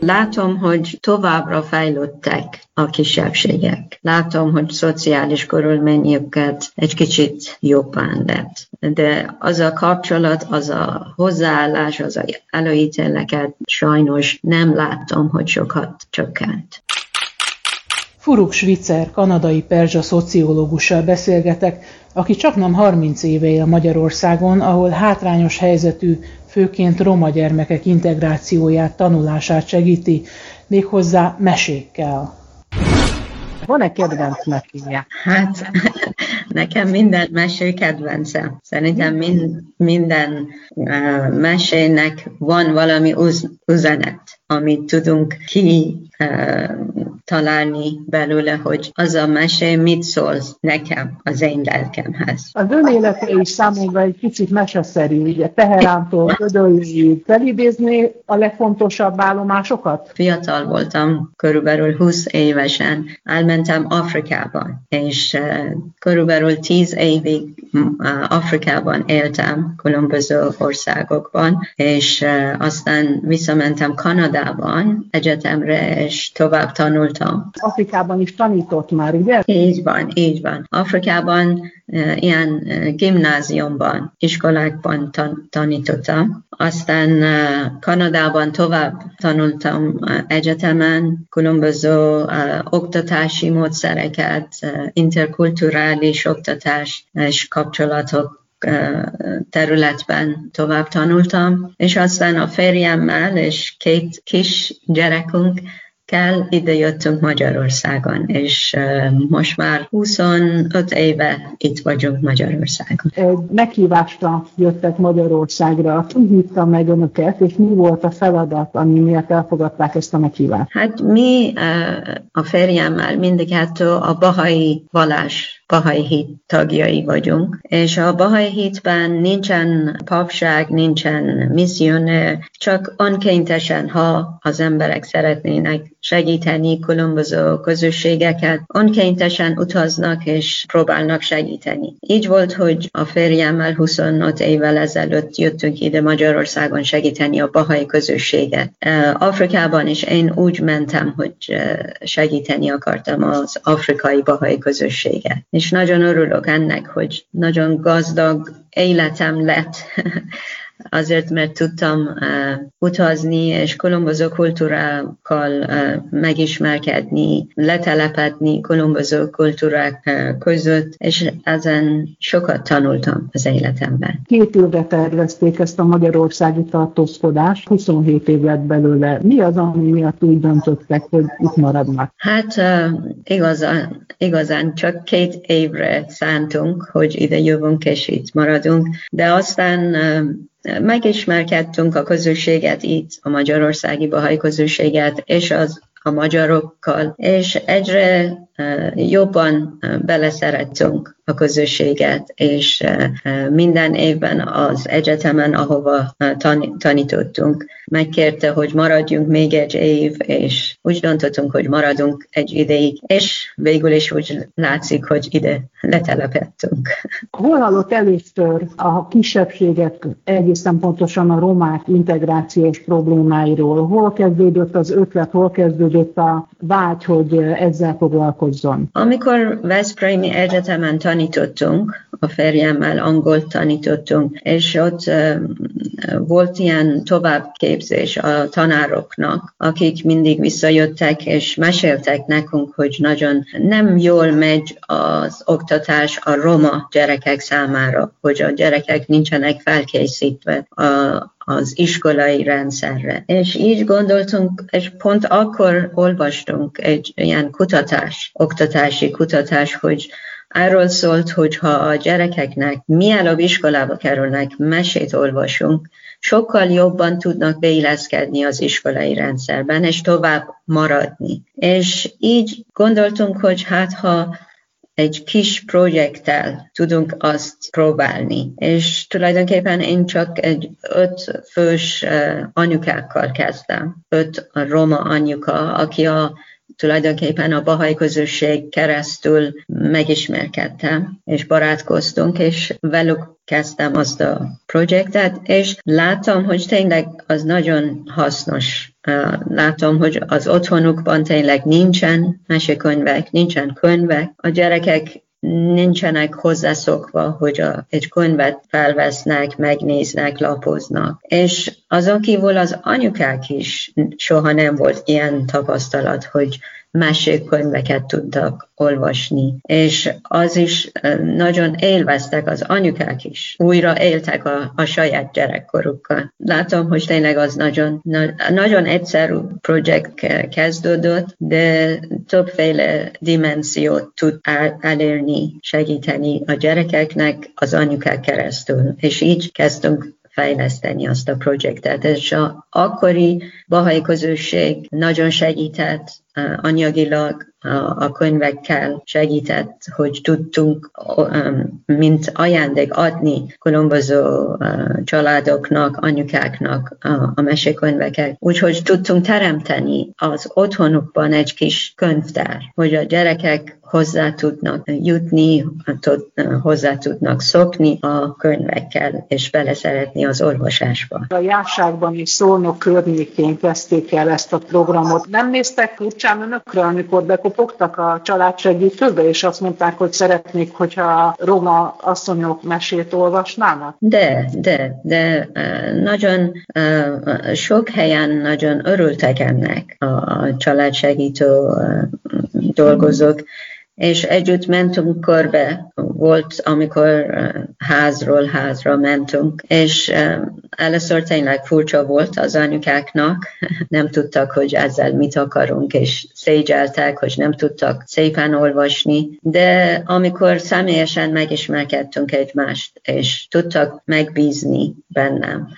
Látom, hogy továbbra fejlődtek a kisebbségek. Látom, hogy szociális körülményüket egy kicsit jobban lett. De az a kapcsolat, az a hozzáállás, az a előítéleket sajnos nem látom, hogy sokat csökkent. Furuk Svitzer, kanadai perzsa szociológussal beszélgetek, aki csak nem 30 éve él Magyarországon, ahol hátrányos helyzetű, főként roma gyermekek integrációját, tanulását segíti, méghozzá mesékkel. Van-e kedvenc meséje? Hát nekem minden mesé kedvencem. Szerintem mind, minden uh, mesének van valami uz, üzenet, amit tudunk ki találni belőle, hogy az a mesé mit szól nekem, az én lelkemhez. Az ön élete is számomra egy kicsit meseszerű, ugye Teherántól Ödöljéig felidézni a legfontosabb állomásokat? Fiatal voltam, körülbelül 20 évesen, elmentem Afrikába, és körülbelül 10 évig Afrikában éltem, különböző országokban, és aztán visszamentem Kanadában egyetemre, és tovább tanultam. Afrikában is tanított már, ugye? Így van, így van. Afrikában uh, ilyen uh, gimnáziumban, iskolákban tan- tanítottam. Aztán uh, Kanadában tovább tanultam egyetemen, különböző oktatási módszereket, interkulturális oktatás és kapcsolatok területben tovább tanultam, és aztán a férjemmel és két kis gyerekünk kell, ide jöttünk Magyarországon, és most már 25 éve itt vagyunk Magyarországon. Egy meghívásra jöttek Magyarországra. Ki hívta meg önöket, és mi volt a feladat, ami miatt elfogadták ezt a meghívást? Hát mi a férjemmel mindig hát a bahai vallás Bahai hit tagjai vagyunk, és a Bahai hitben nincsen papság, nincsen misszioner, csak önkéntesen, ha az emberek szeretnének segíteni különböző közösségeket, önkéntesen utaznak és próbálnak segíteni. Így volt, hogy a férjemmel 25 évvel ezelőtt jöttünk ide Magyarországon segíteni a bahai közösséget. Afrikában is én úgy mentem, hogy segíteni akartam az afrikai bahai közösséget és nagyon örülök ennek, hogy nagyon gazdag életem lett azért, mert tudtam utazni, és különböző kultúrákkal megismerkedni, letelepedni különböző kultúrák között, és ezen sokat tanultam az életemben. Két évre tervezték ezt a magyarországi tartózkodást, 27 év lett belőle. Mi az, ami miatt úgy döntöttek, hogy itt maradnak? Hát igazán, igazán csak két évre szántunk, hogy ide jövünk és itt maradunk, de aztán megismerkedtünk a közösséget itt, a magyarországi bahai közösséget, és az a magyarokkal, és egyre jobban beleszerettünk a közösséget, és minden évben az egyetemen, ahova tanítottunk, megkérte, hogy maradjunk még egy év, és úgy döntöttünk, hogy maradunk egy ideig, és végül is úgy látszik, hogy ide letelepettünk. Hol hallott először a kisebbségek, egészen pontosan a romák integrációs problémáiról? Hol kezdődött az ötlet, hol kezdődött a vágy, hogy ezzel foglalkozzon? Amikor Veszprémi Egyetemen tanítottunk, a férjemmel angolt tanítottunk, és ott volt ilyen továbbképzés a tanároknak, akik mindig visszajöttek és meséltek nekünk, hogy nagyon nem jól megy az oktatás a roma gyerekek számára, hogy a gyerekek nincsenek felkészítve a, az iskolai rendszerre. És így gondoltunk, és pont akkor olvastunk egy ilyen kutatás, oktatási kutatás, hogy arról szólt, hogy ha a gyerekeknek mielőbb iskolába kerülnek, mesét olvasunk, sokkal jobban tudnak beilleszkedni az iskolai rendszerben, és tovább maradni. És így gondoltunk, hogy hát ha egy kis projekttel tudunk azt próbálni. És tulajdonképpen én csak egy öt fős anyukákkal kezdtem. Öt roma anyuka, aki a tulajdonképpen a bahai közösség keresztül megismerkedtem, és barátkoztunk, és velük kezdtem azt a projektet, és látom, hogy tényleg az nagyon hasznos. Látom, hogy az otthonukban tényleg nincsen mesekönyvek, nincsen könyvek. A gyerekek nincsenek hozzászokva, hogy a, egy könyvet felvesznek, megnéznek, lapoznak. És azon kívül az anyukák is soha nem volt ilyen tapasztalat, hogy mesékönyveket tudtak olvasni, és az is nagyon élveztek az anyukák is. Újra éltek a, a saját gyerekkorukkal. Látom, hogy tényleg az nagyon, na, nagyon egyszerű projekt kezdődött, de többféle dimenziót tud elérni, segíteni a gyerekeknek az anyukák keresztül. És így kezdtünk fejleszteni azt a projektet. És a akkori bahai közösség nagyon segített anyagilag a könyvekkel segített, hogy tudtunk mint ajándék adni különböző családoknak, anyukáknak a mesekönyveket. Úgyhogy tudtunk teremteni az otthonukban egy kis könyvtár, hogy a gyerekek hozzá tudnak jutni, hozzá tudnak szokni a könyvekkel, és beleszeretni az olvasásba. A járságban is szólnok környékén kezdték el ezt a programot. Nem néztek furcsán önökre, amikor bekopogtak a családsegítőbe, és azt mondták, hogy szeretnék, hogyha a roma asszonyok mesét olvasnának? De, de, de nagyon sok helyen nagyon örültek ennek a családsegítő dolgozók, és együtt mentünk körbe. Volt, amikor házról házra mentünk, és először tényleg furcsa volt az anyukáknak, nem tudtak, hogy ezzel mit akarunk, és szégyeltek, hogy nem tudtak szépen olvasni, de amikor személyesen megismerkedtünk egymást, és tudtak megbízni bennem,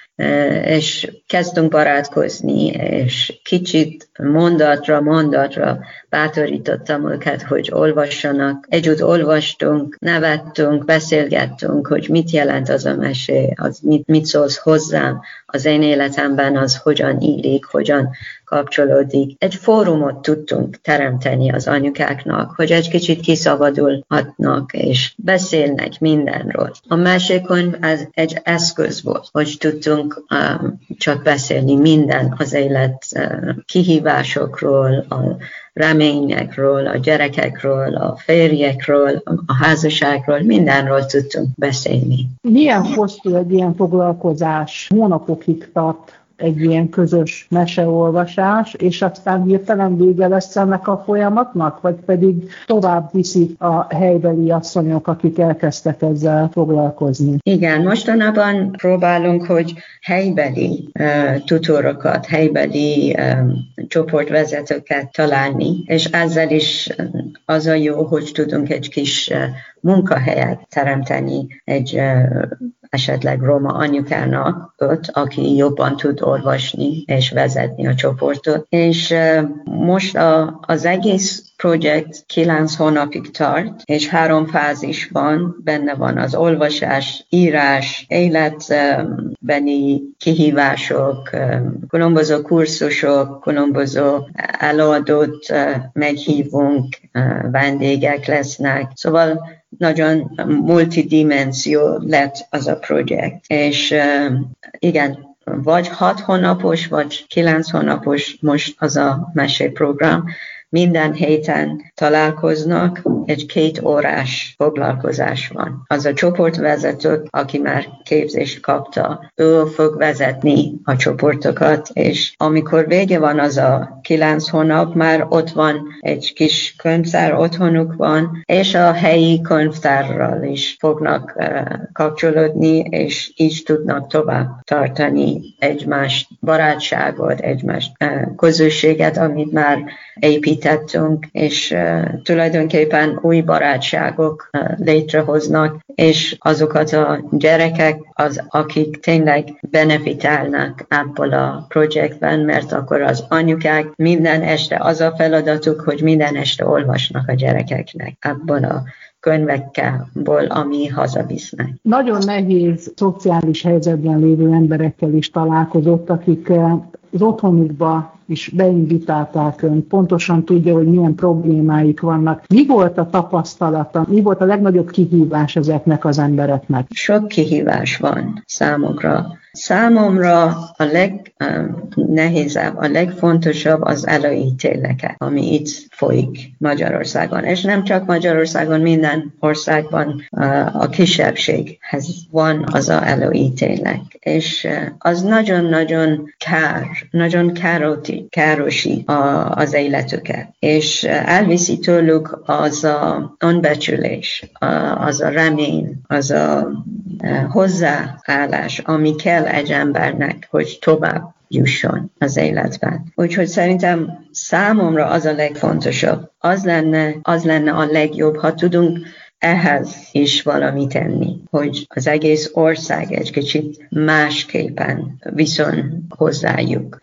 és kezdtünk barátkozni, és kicsit mondatra, mondatra bátorítottam őket, hogy olvassanak. Együtt olvastunk, nevettünk, beszélgettünk, hogy mit jelent az a mesé, az mit, mit szólsz hozzám, az én életemben az hogyan illik, hogyan kapcsolódik. Egy fórumot tudtunk teremteni az anyukáknak, hogy egy kicsit kiszabadulhatnak és beszélnek mindenről. A másikon ez egy eszköz volt, hogy tudtunk um, csak beszélni minden az élet uh, kihívásokról, a reményekről, a gyerekekről, a férjekről, a házasságról, mindenről tudtunk beszélni. Milyen hosszú egy ilyen foglalkozás? Hónapokig tart egy ilyen közös meseolvasás, és aztán hirtelen vége lesz ennek a folyamatnak, vagy pedig tovább viszik a helybeli asszonyok, akik elkezdtek ezzel foglalkozni? Igen, mostanában próbálunk, hogy helybeli uh, tutorokat, helybeli uh, csoportvezetőket találni, és ezzel is az a jó, hogy tudunk egy kis uh, munkahelyet teremteni egy uh, esetleg roma anyukának öt, aki jobban tud olvasni és vezetni a csoportot. És most a, az egész projekt kilenc hónapig tart, és három fázis van, benne van az olvasás, írás, életbeni kihívások, különböző kurzusok, különböző előadót meghívunk, vendégek lesznek. Szóval nagyon multidimenzió lett az a projekt. És igen, vagy hat hónapos, vagy kilenc hónapos most az a meséprogram, minden héten találkoznak, egy két órás foglalkozás van. Az a csoportvezető, aki már képzést kapta, ő fog vezetni a csoportokat, és amikor vége van az a kilenc hónap, már ott van egy kis könyvtár, otthonuk van, és a helyi könyvtárral is fognak kapcsolódni, és így tudnak tovább tartani egymás barátságot, egymás uh, közösséget, amit már építettünk, és tulajdonképpen új barátságok létrehoznak, és azokat a gyerekek, az, akik tényleg benefitálnak ebből a projektben, mert akkor az anyukák minden este az a feladatuk, hogy minden este olvasnak a gyerekeknek ebből a könyvekkel, ami hazavisznek. Nagyon nehéz szociális helyzetben lévő emberekkel is találkozott, akik az otthonukba is beinvitálták ön, pontosan tudja, hogy milyen problémáik vannak. Mi volt a tapasztalata, mi volt a legnagyobb kihívás ezeknek az embereknek? Sok kihívás van számokra. Számomra a legnehézebb, a legfontosabb az előítéleke, ami itt folyik Magyarországon. És nem csak Magyarországon, minden országban a kisebbséghez van az a előítélek. És az nagyon-nagyon kár, nagyon károti, károsi az életüket. És elviszi tőlük az a önbecsülés, az a remény, az a hozzáállás, ami kell egy embernek, hogy tovább jusson az életben. Úgyhogy szerintem számomra az a legfontosabb. Az lenne, az lenne a legjobb, ha tudunk ehhez is valamit tenni, hogy az egész ország egy kicsit másképpen viszont hozzájuk.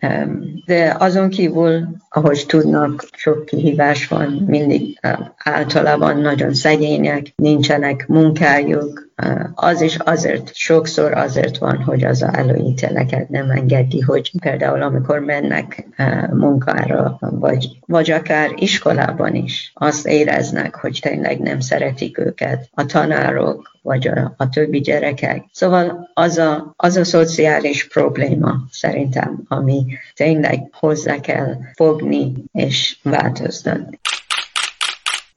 De azon kívül, ahogy tudnak, sok kihívás van, mindig általában nagyon szegények, nincsenek munkájuk, az is azért, sokszor azért van, hogy az előítéleket nem engedi, hogy például amikor mennek munkára, vagy, vagy akár iskolában is, azt éreznek, hogy tényleg nem szeretik őket a tanárok, vagy a, a többi gyerekek. Szóval az a, az a szociális probléma szerintem, ami tényleg hozzá kell fogni és változtatni.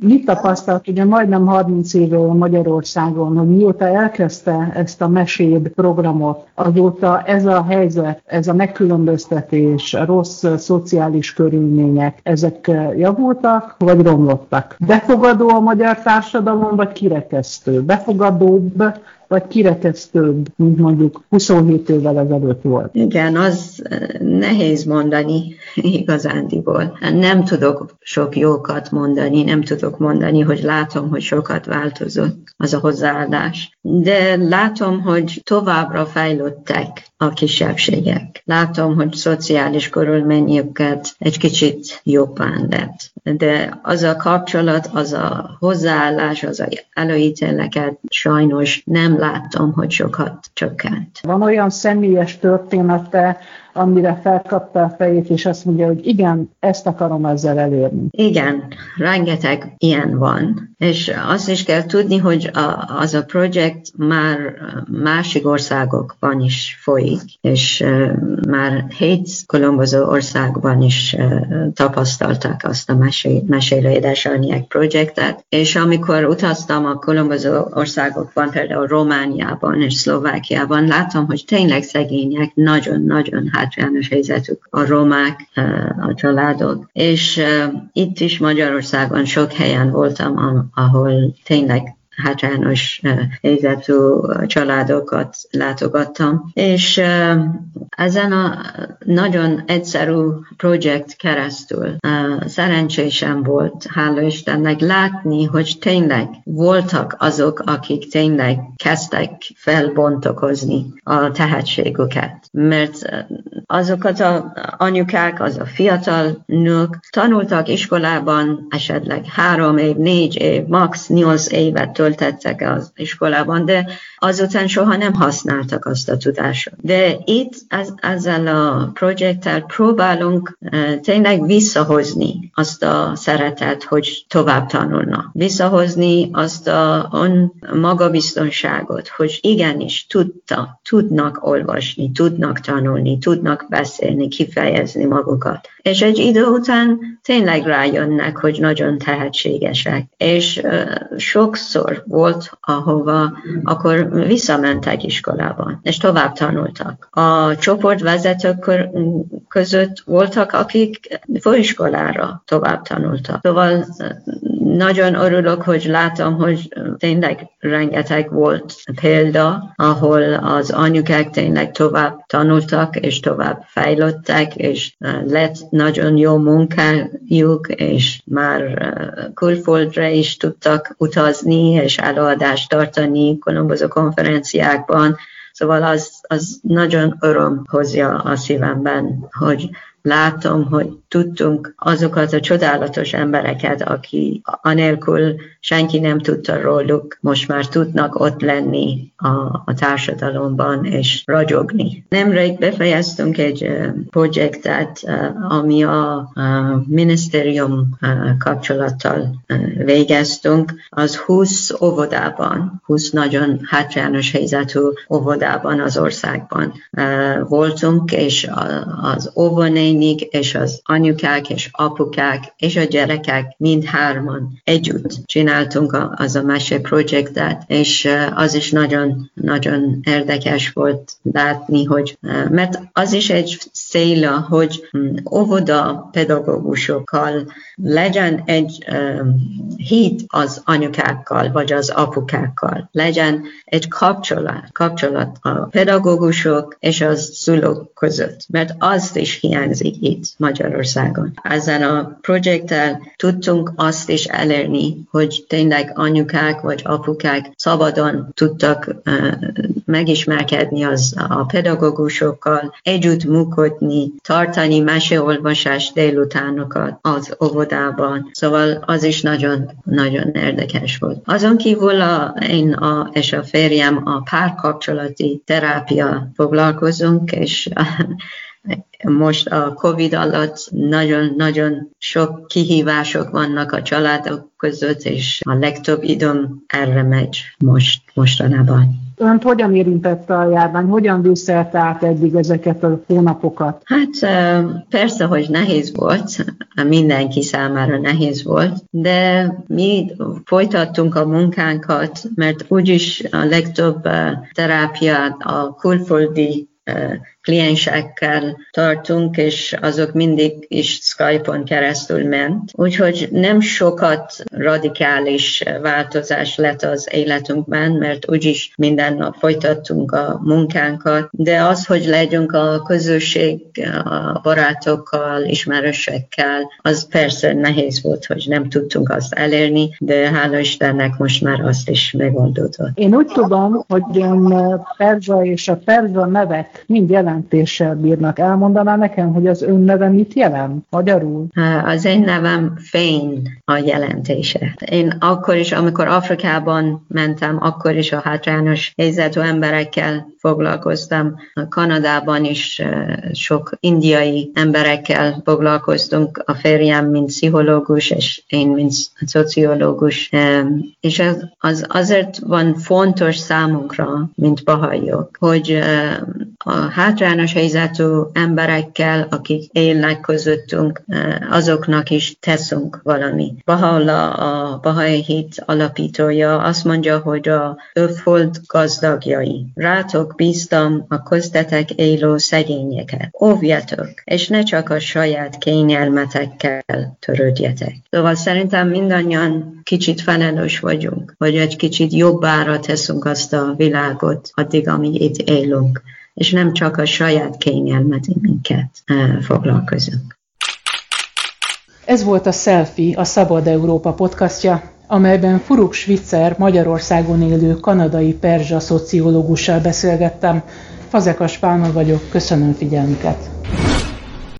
Mit tapasztalt ugye majdnem 30 éve Magyarországon, hogy mióta elkezdte ezt a meséd programot, azóta ez a helyzet, ez a megkülönböztetés, a rossz szociális körülmények, ezek javultak, vagy romlottak? Befogadó a magyar társadalom, vagy kirekesztő? Befogadóbb, vagy kirekesztőbb, mint mondjuk 27 évvel ezelőtt volt? Igen, az eh, nehéz mondani igazándiból. Nem tudok sok jókat mondani, nem tudok mondani, hogy látom, hogy sokat változott az a hozzáadás. De látom, hogy továbbra fejlődtek a kisebbségek. Látom, hogy szociális körülményüket egy kicsit jobban lett. De az a kapcsolat, az a hozzáállás, az a előítéleket sajnos nem látom, hogy sokat csökkent. Van olyan személyes története, amire felkapta a fejét, és azt mondja, hogy igen, ezt akarom ezzel elérni. Igen, rengeteg ilyen van. És azt is kell tudni, hogy a, az a projekt már másik országokban is folyik, és már hét különböző országban is tapasztaltak azt a mesélő édesanyják projektet, és amikor utaztam a különböző országokban, például Romániában és Szlovákiában, látom, hogy tényleg szegények nagyon-nagyon hátrányos helyzetük a romák, a családok. És itt is Magyarországon sok helyen voltam, ahol tényleg hátrányos helyzetű családokat látogattam, és ezen a nagyon egyszerű projekt keresztül szerencsésem volt, hála Istennek, látni, hogy tényleg voltak azok, akik tényleg kezdtek felbontokozni a tehetségüket. Mert azokat a anyukák, az a fiatal nők tanultak iskolában esetleg három év, négy év, max. nyolc évet töltettek az iskolában, de azután soha nem használtak azt a tudást. De itt az, ezzel a projekttel próbálunk uh, tényleg visszahozni azt a szeretet, hogy tovább tanulnak. Visszahozni azt a on magabiztonságot, hogy igenis tudta, tudnak olvasni, tudnak tanulni, tudnak beszélni, kifejezni magukat. És egy idő után tényleg rájönnek, hogy nagyon tehetségesek. És uh, sokszor volt, ahova akkor visszamentek iskolába, és tovább tanultak. A csoportvezetők között voltak, akik főiskolára tovább tanultak. Szóval nagyon örülök, hogy látom, hogy tényleg rengeteg volt példa, ahol az anyukák tényleg tovább tanultak, és tovább fejlődtek, és lett nagyon jó munkájuk, és már külföldre is tudtak utazni, és előadást tartani különböző konferenciákban. Szóval az, az nagyon öröm hozja a szívemben, hogy látom, hogy tudtunk azokat a csodálatos embereket, aki anélkül senki nem tudta róluk, most már tudnak ott lenni a, a társadalomban és ragyogni. Nemrég befejeztünk egy uh, projektet, uh, ami a, a minisztérium uh, kapcsolattal uh, végeztünk. Az 20 óvodában, 20 nagyon hátrányos helyzetű óvodában az országban uh, voltunk, és az óvonénik és az anyukák és apukák és a gyerekek mindhárman együtt csináltunk az a mese projektet, és az is nagyon, nagyon érdekes volt látni, hogy mert az is egy célja, hogy hm, óvoda pedagógusokkal legyen egy hit az anyukákkal, vagy az apukákkal, legyen egy kapcsolat, kapcsolat a pedagógusok és a szülők között, mert azt is hiányzik itt Magyarországon. Ezen a projekttel tudtunk azt is elérni, hogy tényleg anyukák vagy apukák szabadon tudtak uh, megismerkedni az a pedagógusokkal, együtt működni, tartani meseolvasás délutánokat az óvodában. Szóval az is nagyon, nagyon érdekes volt. Azon kívül a, én a, és a férjem a párkapcsolati terápia foglalkozunk, és most a COVID alatt nagyon-nagyon sok kihívások vannak a családok között, és a legtöbb időm erre megy most, mostanában. Önt hogyan érintette a járvány? Hogyan viszelte át eddig ezeket a hónapokat? Hát persze, hogy nehéz volt, mindenki számára nehéz volt, de mi folytattunk a munkánkat, mert úgyis a legtöbb terápiát a külföldi kliensekkel tartunk, és azok mindig is Skype-on keresztül ment. Úgyhogy nem sokat radikális változás lett az életünkben, mert úgyis minden nap folytattunk a munkánkat, de az, hogy legyünk a közösség, a barátokkal, ismerősekkel, az persze nehéz volt, hogy nem tudtunk azt elérni, de hála Istennek most már azt is megoldódott. Én úgy tudom, hogy ön Perzsa és a Perzsa nevek mind jelentéssel bírnak. Elmondaná nekem, hogy az ön neve mit jelent magyarul? Az én nevem Fény a jelentése. Én akkor is, amikor Afrikában mentem, akkor is a hátrányos helyzetű emberekkel foglalkoztam. Kanadában is sok indiai emberekkel foglalkoztunk. A férjem, mint pszichológus, és én, mint szociológus. És az, az azért van fontos számunkra, mint bahajok, hogy a hátrányos helyzetű emberekkel, akik élnek közöttünk, azoknak is teszünk valami. Bahá'u'lláh, a Bahai Hit alapítója azt mondja, hogy a öfold gazdagjai. Rátok bíztam a köztetek élő szegényeket. Óvjatok, és ne csak a saját kényelmetekkel törődjetek. Szóval szerintem mindannyian kicsit felelős vagyunk, hogy egy kicsit jobbára teszünk azt a világot, addig, amíg itt élünk és nem csak a saját kényelmetünket foglalkozunk. Ez volt a Selfie, a Szabad Európa podcastja, amelyben Furuk Svitzer Magyarországon élő kanadai perzsa szociológussal beszélgettem. Fazekas Pálma vagyok, köszönöm figyelmüket!